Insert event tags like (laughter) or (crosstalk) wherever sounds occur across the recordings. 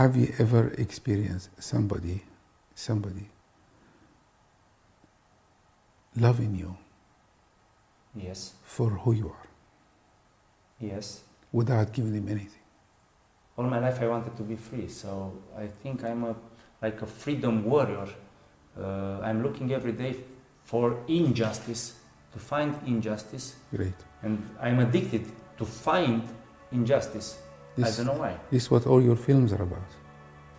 have you ever experienced somebody, somebody loving you Yes. for who you are Yes. without giving them anything? All my life I wanted to be free, so I think I'm a like a freedom warrior. Uh, I'm looking every day for injustice, to find injustice, Great. and I'm addicted to find injustice. I This, don't know why. this is what all your films are about.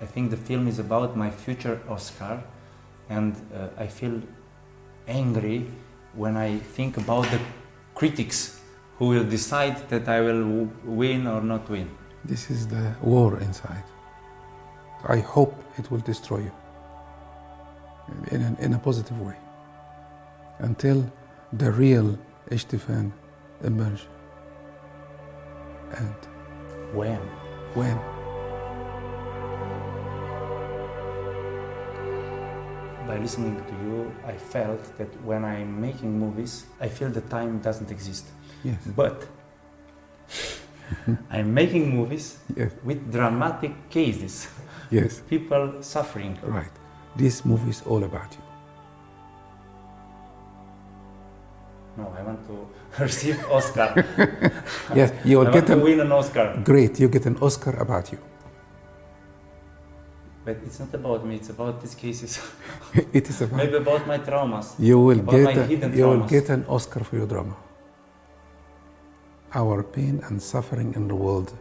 I think the film is about my future Oscar, and uh, I feel angry when I think about the critics who will decide that I will w- win or not win. This is the war inside. I hope it will destroy you in a, in a positive way until the real Ishtifan emerges. And When? when? By listening to you, I felt that when I'm making movies, I feel the time doesn't exist. Yes, But (laughs) I'm making movies yes, with dramatic cases, yes, people suffering. right. This movie is all about you. No, I want to (laughs) receive Oscar. (laughs) Yes, you I will want get to an win an Oscar. great. You get an Oscar about you. But it's not about me, it's about these cases. (laughs) it is about Maybe about my traumas. you will about my get a, you will get an Oscar for your drama. Our pain and suffering in the world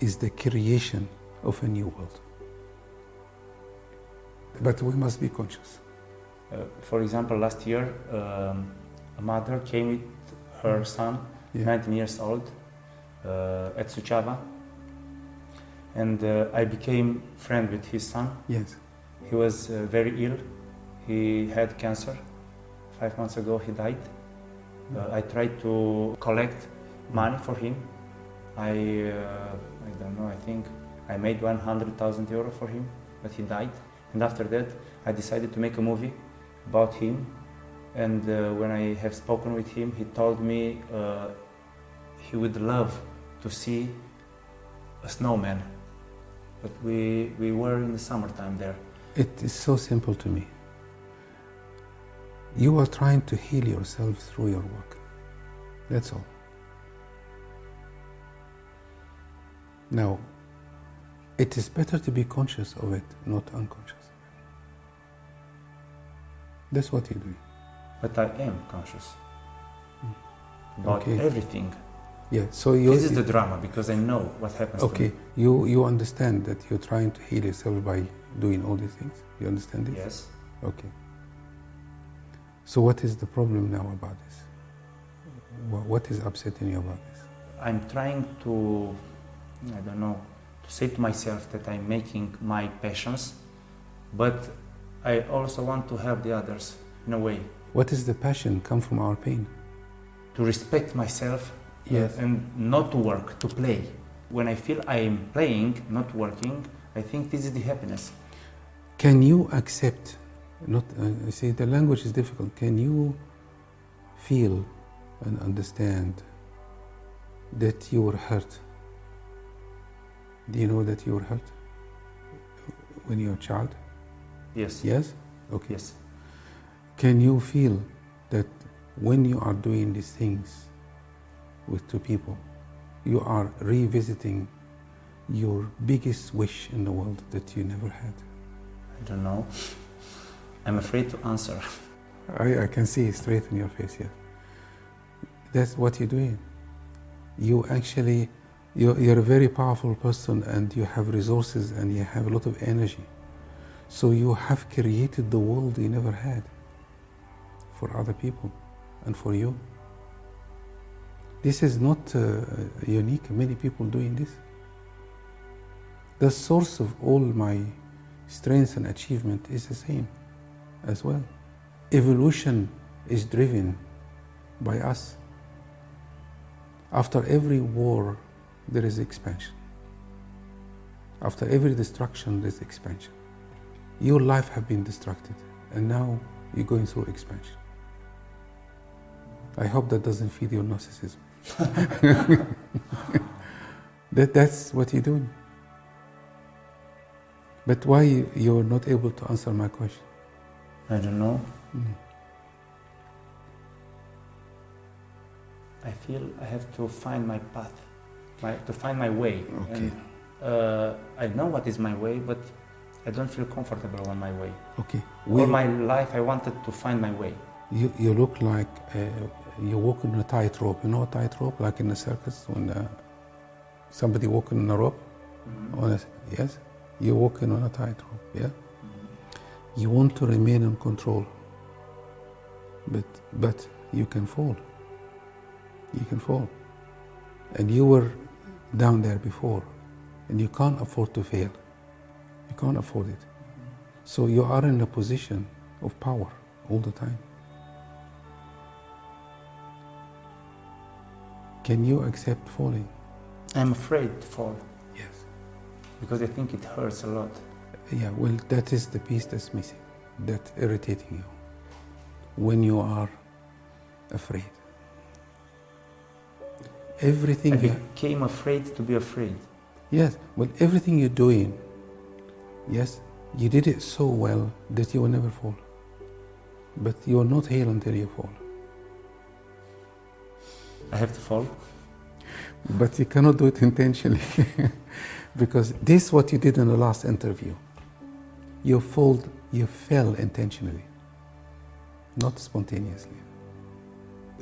is the creation of a new world. But we must be conscious. Uh, for example, last year, um, a mother came with her son, Yeah. 19 years old, uh, at Suceava, and uh, I became friend with his son. Yes. He was uh, very ill. He had cancer. Five months ago, he died. Uh, I tried to collect money for him. I, uh, I don't know. I think I made 100,000 euro for him, but he died. And after that, I decided to make a movie about him. And uh, when I have spoken with him, he told me uh, he would love to see a snowman. But we, we were in the summertime there. It is so simple to me. You are trying to heal yourself through your work. That's all. Now, it is better to be conscious of it, not unconscious. That's what you're doing. But I am conscious hmm. about Okay. everything. Yeah, so you This is the drama because I know what happens to okay. me. You you understand that you're trying to heal yourself by doing all these things. You understand this? Yes. Okay. So what is the problem now about this? What is upsetting you about this? I'm trying to, I don't know, to say to myself that I'm making my passions, but I also want to help the others in a way What is the passion come from our pain? to respect myself uh, Yes. and not to work, to play. When I feel I am playing, not working, I think this is the happiness. Can you accept? Not uh, see the language is difficult. Can you feel and understand that you were hurt? Do you know that you were hurt when you were a child? Yes. Yes. Okay. Yes. Can you feel that when you are doing these things with two people, you are revisiting your biggest wish in the world that you never had? I don't know. I'm afraid to answer. I, I can see it straight in your face, yes. That's what you're doing. You actually, you're, you're a very powerful person and you have resources and you have a lot of energy. So you have created the world you never had for other people and for you. This is not uh, unique, many people doing this. The source of all my strength and achievement is the same as well. Evolution is driven by us. After every war, there is expansion. After every destruction, there's expansion. Your life have been destructed, and now you're going through expansion. I hope that doesn't feed your narcissism. (laughs) that, that's what you're doing. But why you- you're not able to answer my question? I don't know. Mm. I feel I have to find my path, my, to find my way. Okay. And, uh, I know what is my way, but I don't feel comfortable on my way. Okay. All my life, I wanted to find my way. you, you look like uh, you're walking on a tightrope. You know a tightrope, like in the circus when uh, somebody walking on a rope. On a, yes, you're walking on a tightrope. Yeah. You want to remain in control, but but you can fall. You can fall, and you were down there before, and you can't afford to fail. You can't afford it. So you are in a position of power all the time. Can you accept falling? I'm afraid to fall Yes. because I think it hurts a lot. Yeah, well, that is the piece that's missing, that's irritating you when you are afraid. Everything I you, became afraid to be afraid. yes, well, everything you're doing, yes, you did it so well that you will never fall. But you will not heal until you fall. I have to fall. But you cannot do it intentionally (laughs) because this is what you did in the last interview. You fall, you fell intentionally, not spontaneously.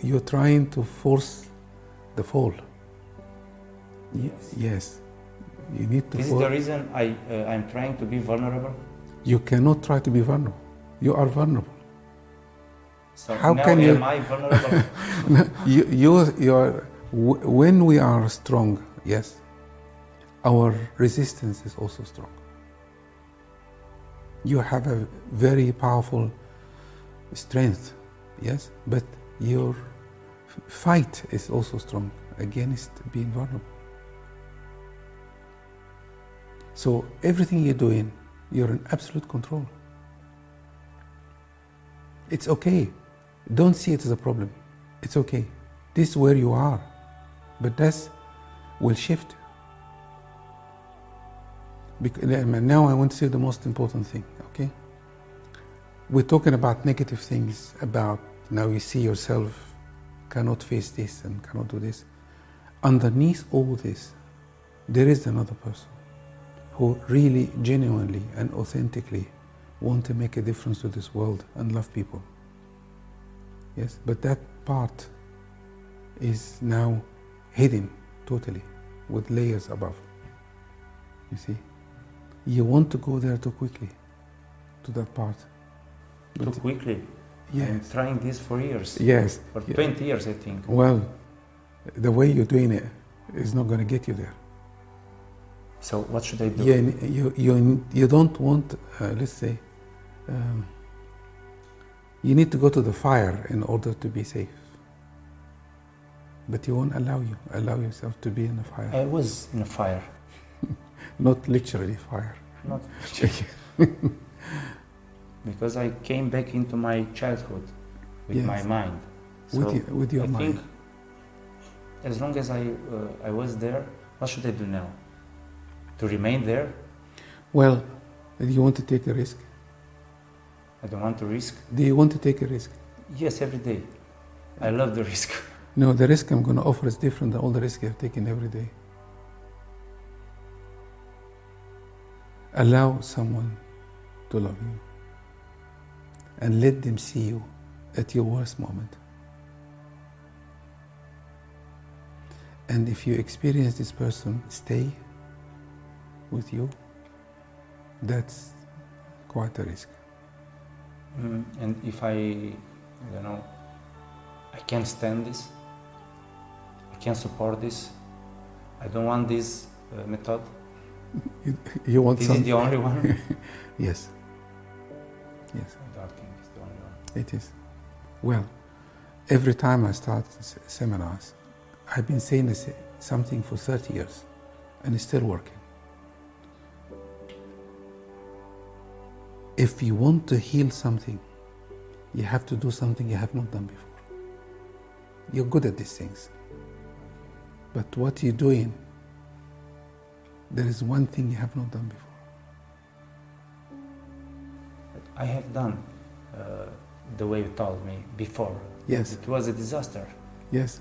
You're trying to force the fall. Y- yes, you need to This is fall. the reason I, uh, I'm trying to be vulnerable. You cannot try to be vulnerable. You are vulnerable. So How can am you- I vulnerable? (laughs) you, you, you are, w- when we are strong, yes, our resistance is also strong. You have a very powerful strength, yes, but your fight is also strong against being vulnerable. So everything you're doing, you're in absolute control. It's okay. Don't see it as a problem. It's okay. This is where you are. But that will shift. Bec- now I want to say the most important thing, okay? We're talking about negative things, about now you see yourself cannot face this and cannot do this. Underneath all this, there is another person who really, genuinely, and authentically want to make a difference to this world and love people. Yes, but that part is now hidden totally with layers above. You see? You want to go there too quickly to that part. Too But quickly. I'm trying this for years. yes. For Yeah. 20 years, I think. Well, the way you're doing it is not going to get you there. So what should I do? Yeah, you, you, you don't want, uh, let's say, um, you need to go to the fire in order to be safe. But you won't allow you, allow yourself to be in the fire. I was in a fire. (laughs) Not literally fire. Not (laughs) (laughs) because I came back into my childhood with Yes. my mind. with, So your, with your I mind. think as long as I, uh, I was there, what should I do now? To remain there? Well, do you want to take a risk? I don't want to risk. Do you want to take a risk? Yes, every day. I love the risk. (laughs) No, the risk I'm going to offer is different than all the risk I've taken every day. Allow someone to love you and let them see you at your worst moment. And if you experience this person stay with you, that's quite a risk. Mm, and if I, you know, I can't stand this, I can't support this, I don't want this uh, method. You, you want This some? is the only one. (laughs) yes. Yes. I don't think it's the only one. It is. Well, every time I start s- seminars, I've been saying this, something for 30 years and it's still working. If you want to heal something, you have to do something you have not done before. You're good at these things. But what you're doing, there is one thing you have not done before. I have done uh, the way you told me before. Yes, It was a disaster. yes.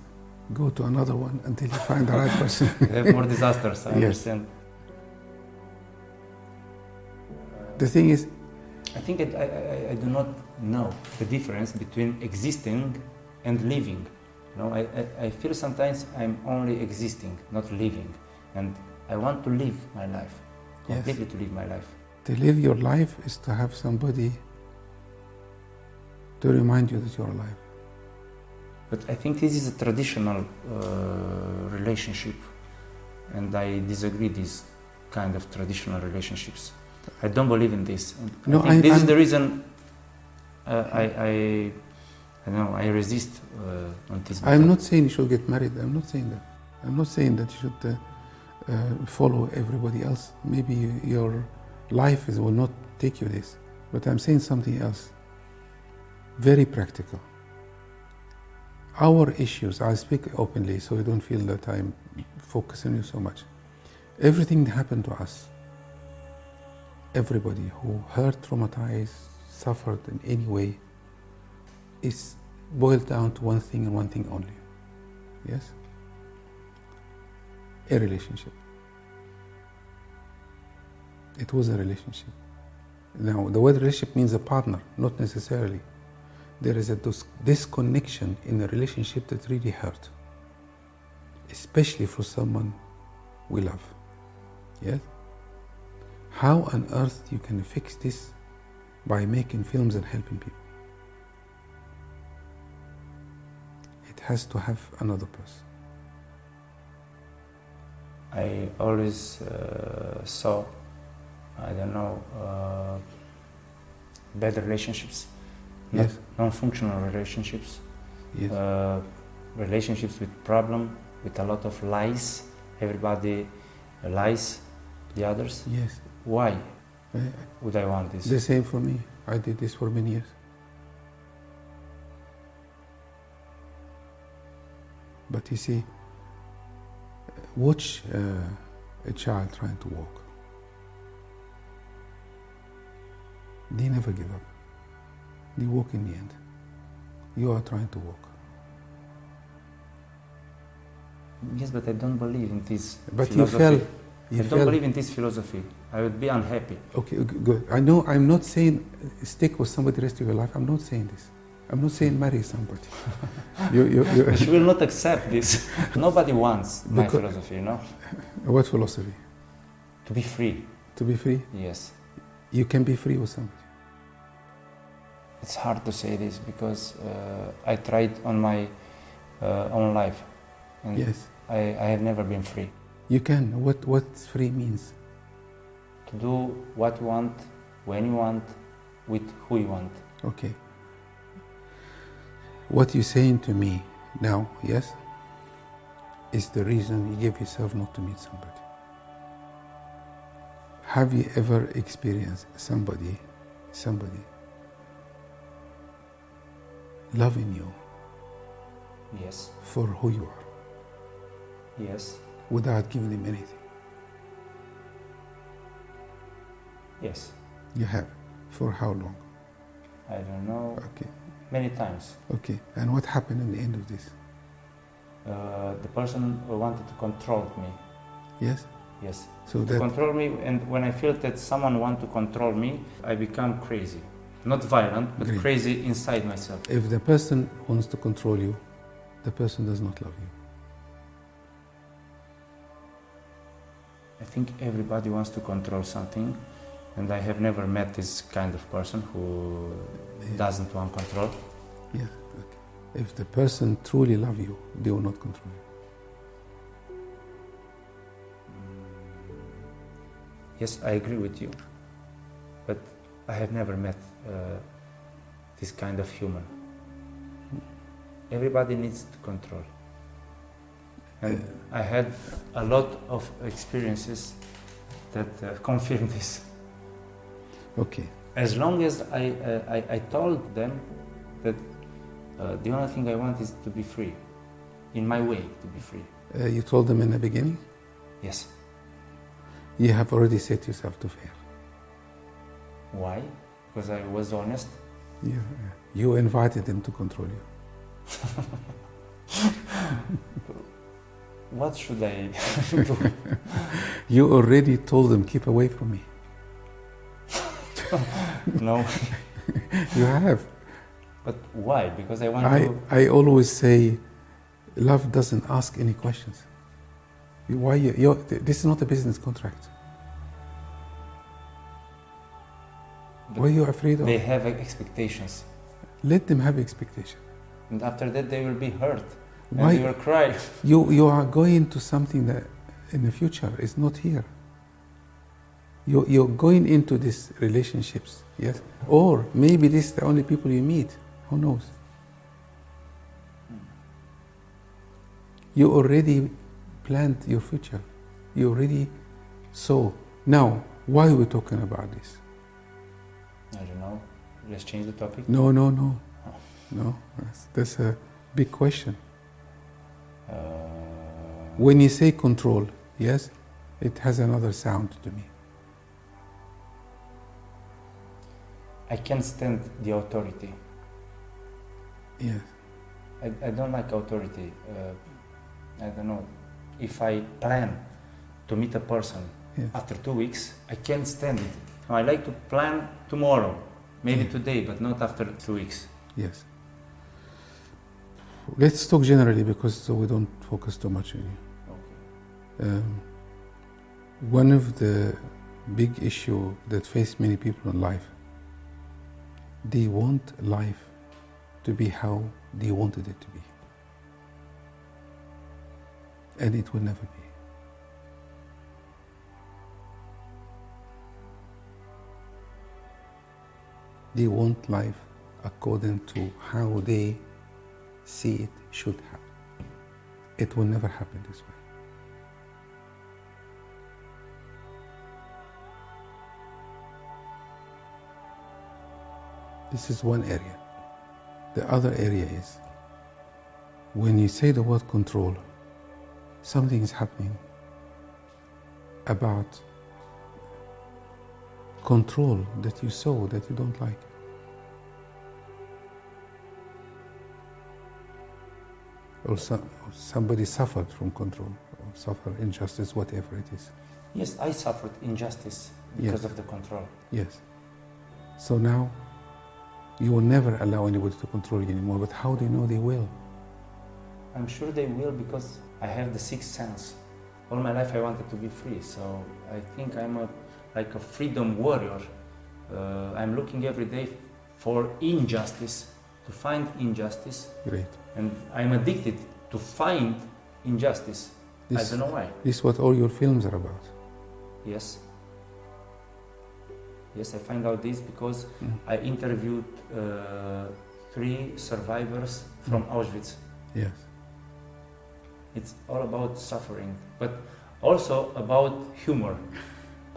Go to another one until you find the right (laughs) person. You have more disasters, I (laughs) Yes. understand. the thing is, I think I, I, I do not know the difference between existing and living. You know, I, I, I feel sometimes I'm only existing, not living. And I want to live my life, Yes. completely to live my life. to live your life is to have somebody to remind you that you're alive. But I think this is a traditional uh, relationship, and I disagree these kind of traditional relationships. I don't believe in this. No, I I- this is I'm- the reason uh, I, I, I don't know, I resist uh, on this. I'm not saying you should get married. I'm not saying that. I'm not saying that you should uh, uh, follow everybody else. Maybe your life is, will not take you this. But I'm saying something else. Very practical. Our issues, I speak openly so you don't feel that I'm focusing on you so much. Everything that happened to us, everybody who hurt, traumatized, suffered in any way, is boiled down to one thing and one thing only. Yes? A relationship. It was a relationship. Now, the word relationship means a partner, not necessarily. There is a dis- disconnection in a relationship that really hurt, especially for someone we love. Yes? How on earth you can fix this by making films and helping people? It has to have another person. I always uh, saw, I don't know, uh, bad relationships, Yes. non-functional relationships, Yes. uh, relationships with problem, with a lot of lies. Everybody lies, the others. yes. Why Uh, would I want this? The same for me. I did this for many years. But you see, watch uh, a child trying to walk. They never give up. They walk in the end. You are trying to walk. Yes, but I don't believe in this But you philosophy. fell. You I don't fell. believe in this philosophy. I would be unhappy. Okay, good. I know I'm not saying stick with somebody the rest of your life. I'm not saying this. I'm not saying marry somebody. (laughs) you, you, you, She will not accept this. (laughs) Nobody wants my Because- philosophy, you know? what philosophy? To be free. To be free? Yes. You can be free with somebody. It's hard to say this because uh, I tried on my uh, own life. And Yes, I, I have never been free. you can. What what free means? Do what you want, when you want, with who you want. Okay. What you're saying to me now, yes, is the reason you give yourself not to meet somebody. Have you ever experienced somebody, somebody loving you Yes. for who you are Yes. without giving them anything? Yes. You have. For how long? I don't know. Okay. Many times. Okay. And what happened in the end of this? Uh, the person wanted to control me. Yes? Yes. So to that control me and when i feel that someone want to control me i become crazy not violent but Great. crazy inside myself if the person wants to control you, the person does not love you. i think everybody wants to control something and i have never met this kind of person who Yeah. doesn't want control Yeah. Okay. If the person truly love you, they will not control you. yes i agree with you but i have never met uh, this kind of human everybody needs to control and i had a lot of experiences that uh, (laughs) confirm this Okay. as long as I, uh, I, I told them that uh, the only thing I want is to be free, in my way to be free. Uh, you told them in the beginning. Yes. You have already set yourself to fail. Why? because I was honest. Yeah, you invited them to control you. (laughs) What should I (laughs) do? (laughs) You already told them, keep away from me. (laughs) no, You have. but why? Because I want I, to. I always say, love doesn't ask any questions. Why you, you're, this is not a business contract. What are you afraid of? They have expectations, Let them have expectation. and after that they will be hurt, and Why they will cry. (laughs) you you are going to something that in the future is not here. You you're going into these relationships, yes, or maybe this is the only people you meet. Who knows? You already planned your future. You already saw. Now, why are we talking about this? I don't know. Let's change the topic. No, no, no, no. That's, that's a big question. Uh, When you say control, yes, it has another sound to me. I can't stand the authority. Yes. I, I don't like authority. Uh, I don't know. If I plan to meet a person Yeah. after two weeks, I can't stand it. I like to plan tomorrow, maybe Yeah. today, but not after two weeks. Yes. Let's talk generally because so we don't focus too much on you. Okay. Um, one of the big issue that face many people in life, they want life to be how they wanted it to be. And it will never be. They want life according to how they see it should happen. It will never happen this way. This is one area. The other area is when you say the word control, something is happening about control that you saw that you don't like. Or, some, or somebody suffered from control, or suffer injustice, whatever it is. Yes, I suffered injustice because Yes. of the control. Yes. So now you will never allow anybody to control you anymore. But how do you know they will? I'm sure they will because I have the sixth sense. All my life I wanted to be free, so I think I'm a like a freedom warrior. Uh, I'm looking every day for injustice, to find injustice, Great. and I'm addicted to find injustice. I don't know why. this is what all your films are about. Yes. Yes, I find out this because Mm. I interviewed uh, three survivors from Auschwitz. Yes. It's all about suffering, but also about humor.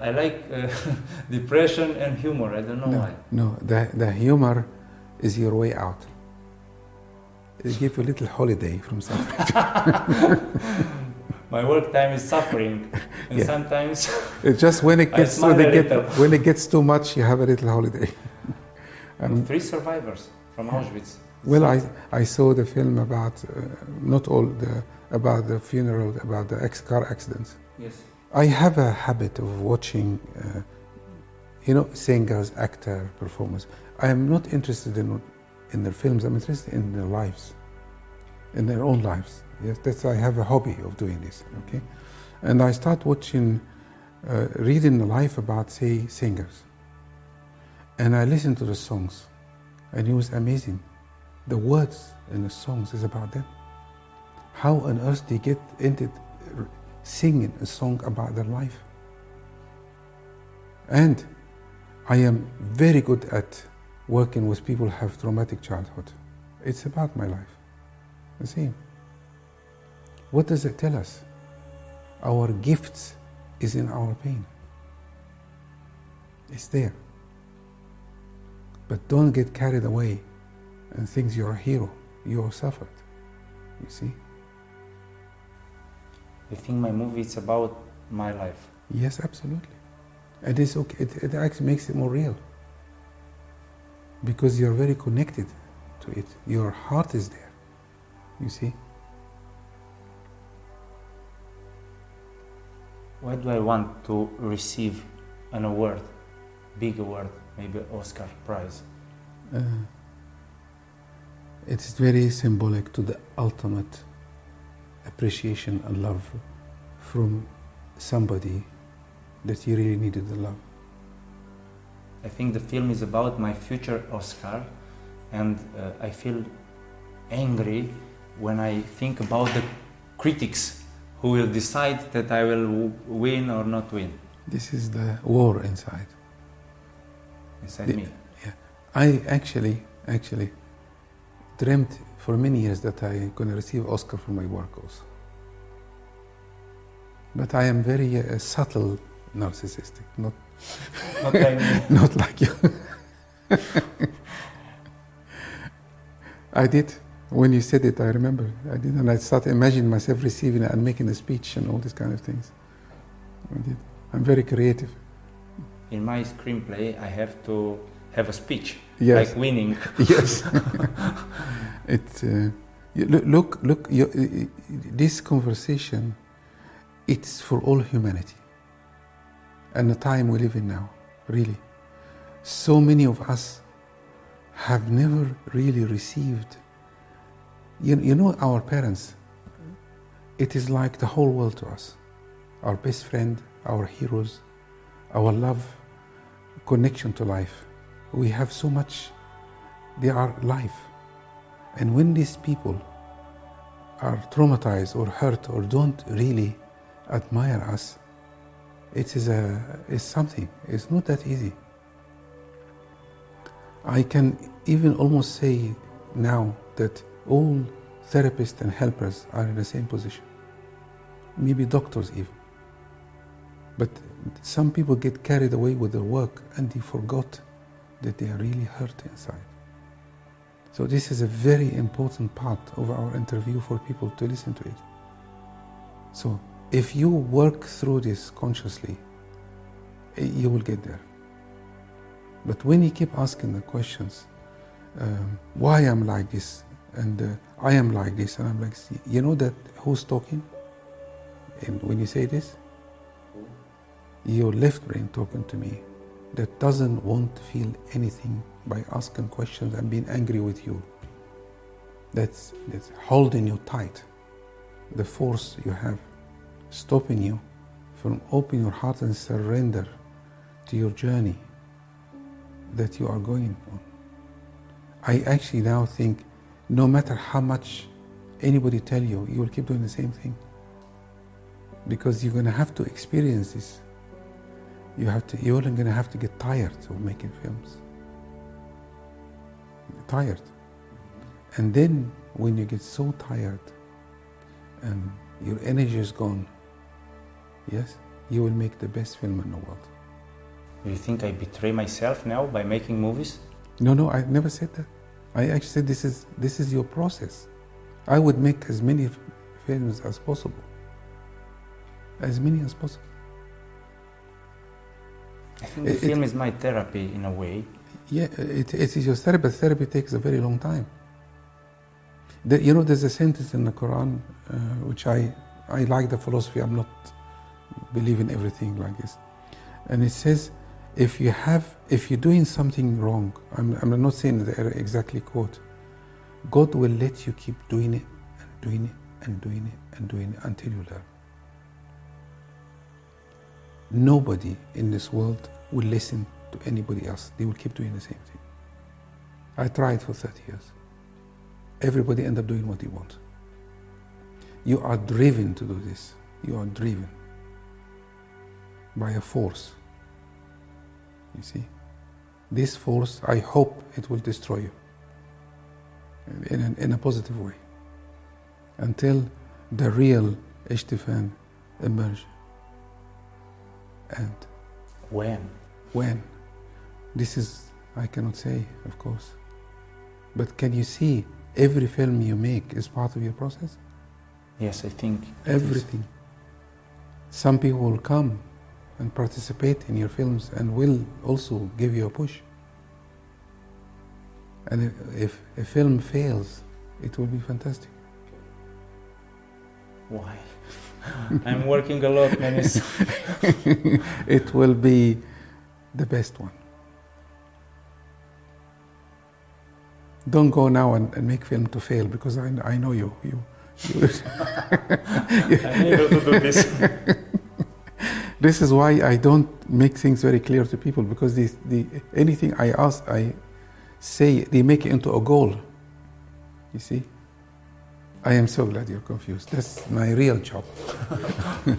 I like uh, (laughs) depression and humor. I don't know no, why. no, the, the humor is your way out. It gives you a little holiday from suffering. (laughs) My work time is suffering, (laughs) and Yeah. sometimes It's just when it (laughs) gets smile when it, get, when it gets too much, you have a little holiday. (laughs) Um, three survivors from Auschwitz. Well, I, I saw the film about uh, not all the about the funeral about the ex car accidents. Yes. I have a habit of watching, uh, you know, singers, actor, performers. I am not interested in in their films. I'm interested in their lives, in their own lives. Yes, that's I have a hobby of doing this. Okay, and I start watching, uh, reading the life about say singers, and I listen to the songs, and it was amazing. The words in the songs is about them. How on earth they get into singing a song about their life. And I am very good at working with people who have traumatic childhood. It's about my life. The same. What does it tell us? Our gifts is in our pain. It's there. But don't get carried away and think you're a hero. You suffered. You see? You think my movie is about my life? Yes, absolutely. And it's okay. It, it actually makes it more real. because you're very connected to it. Your heart is there. You see? Why do I want to receive an award, big award, maybe Oscar prize? Uh, it's very symbolic to the ultimate appreciation and love from somebody that you really needed the love. I think the film is about my future Oscar, and uh, I feel angry when I think about the critics who will decide that I will w- win or not win This is the war inside. inside The- me. I actually, actually dreamt for many years that I'm going to receive Oscar for my work also. But I am very uh, subtle narcissistic, not (laughs) Not like (laughs) not like you. (laughs) I did. When you said it, I remember. I did, and I started imagining myself receiving it and making a speech and all these kind of things. I did. I'm very creative. In my screenplay, I have to have a speech, Yes. like winning. (laughs) yes. (laughs) it. Uh, look, look, look. Uh, this conversation, it's for all humanity, and the time we live in now. Really, so many of us have never really received. You, you know, our parents. It is like the whole world to us. Our best friend, our heroes, our love, connection to life. We have so much they are life. And when these people are traumatized or hurt or don't really admire us, it is a it's something. It's not that easy. I can even almost say now that all therapists and helpers are in the same position. Maybe doctors even. But some people get carried away with their work and they forgot that they are really hurt inside. So this is a very important part of our interview for people to listen to it. So if you work through this consciously, you will get there. But when you keep asking the questions, um, why I'm like this, and uh, I am like this, and I'm like, this, you know that who's talking? And when you say this, your left brain talking to me that doesn't want to feel anything by asking questions and being angry with you. That's, that's holding you tight. The force you have stopping you from opening your heart and surrender to your journey that you are going on. I actually now think no matter how much anybody tell you, you will keep doing the same thing. Because you're going to have to experience this. You have to you're only going to have to get tired of making films. Tired. And then when you get so tired and your energy is gone yes you will make the best film in the world. Do you think I betray myself now by making movies? no no i never said that i actually said this is this is your process i would make as many films as possible as many as possible I think the It- film is my therapy in a way. Yeah, it, it is your therapy, but therapy takes a very long time. The, you know, there's a sentence in the Quran uh, which I, I like the philosophy, I'm not believing everything like this. And it says, if you have, if you're doing something wrong, I'm, I'm not saying the exactly quote, God will let you keep doing it and doing it and doing it and doing it until you learn. Nobody in this world will listen to anybody else. They will keep doing the same thing. I tried for 30 years. Everybody end up doing what they want. You are driven to do this. You are driven by a force. You see? This force, I hope it will destroy you in a, in a positive way until the real Ishtifan emerge. And When? when? This is, I cannot say, of course. But can you see every film you make is part of your process? Yes, I think. Everything. Some people will come and participate in your films and will also give you a push. And if a film fails, it will be fantastic. Why? (laughs) I'm working a lot, man. (laughs) it will be the best one. Don't go now and, and make film to fail because I, I know you. You. you (laughs) I'm able to do this. This is why I don't make things very clear to people because the, the, anything I ask, I say, they make it into a goal. You see? I am so glad you're confused. That's my real job. (laughs)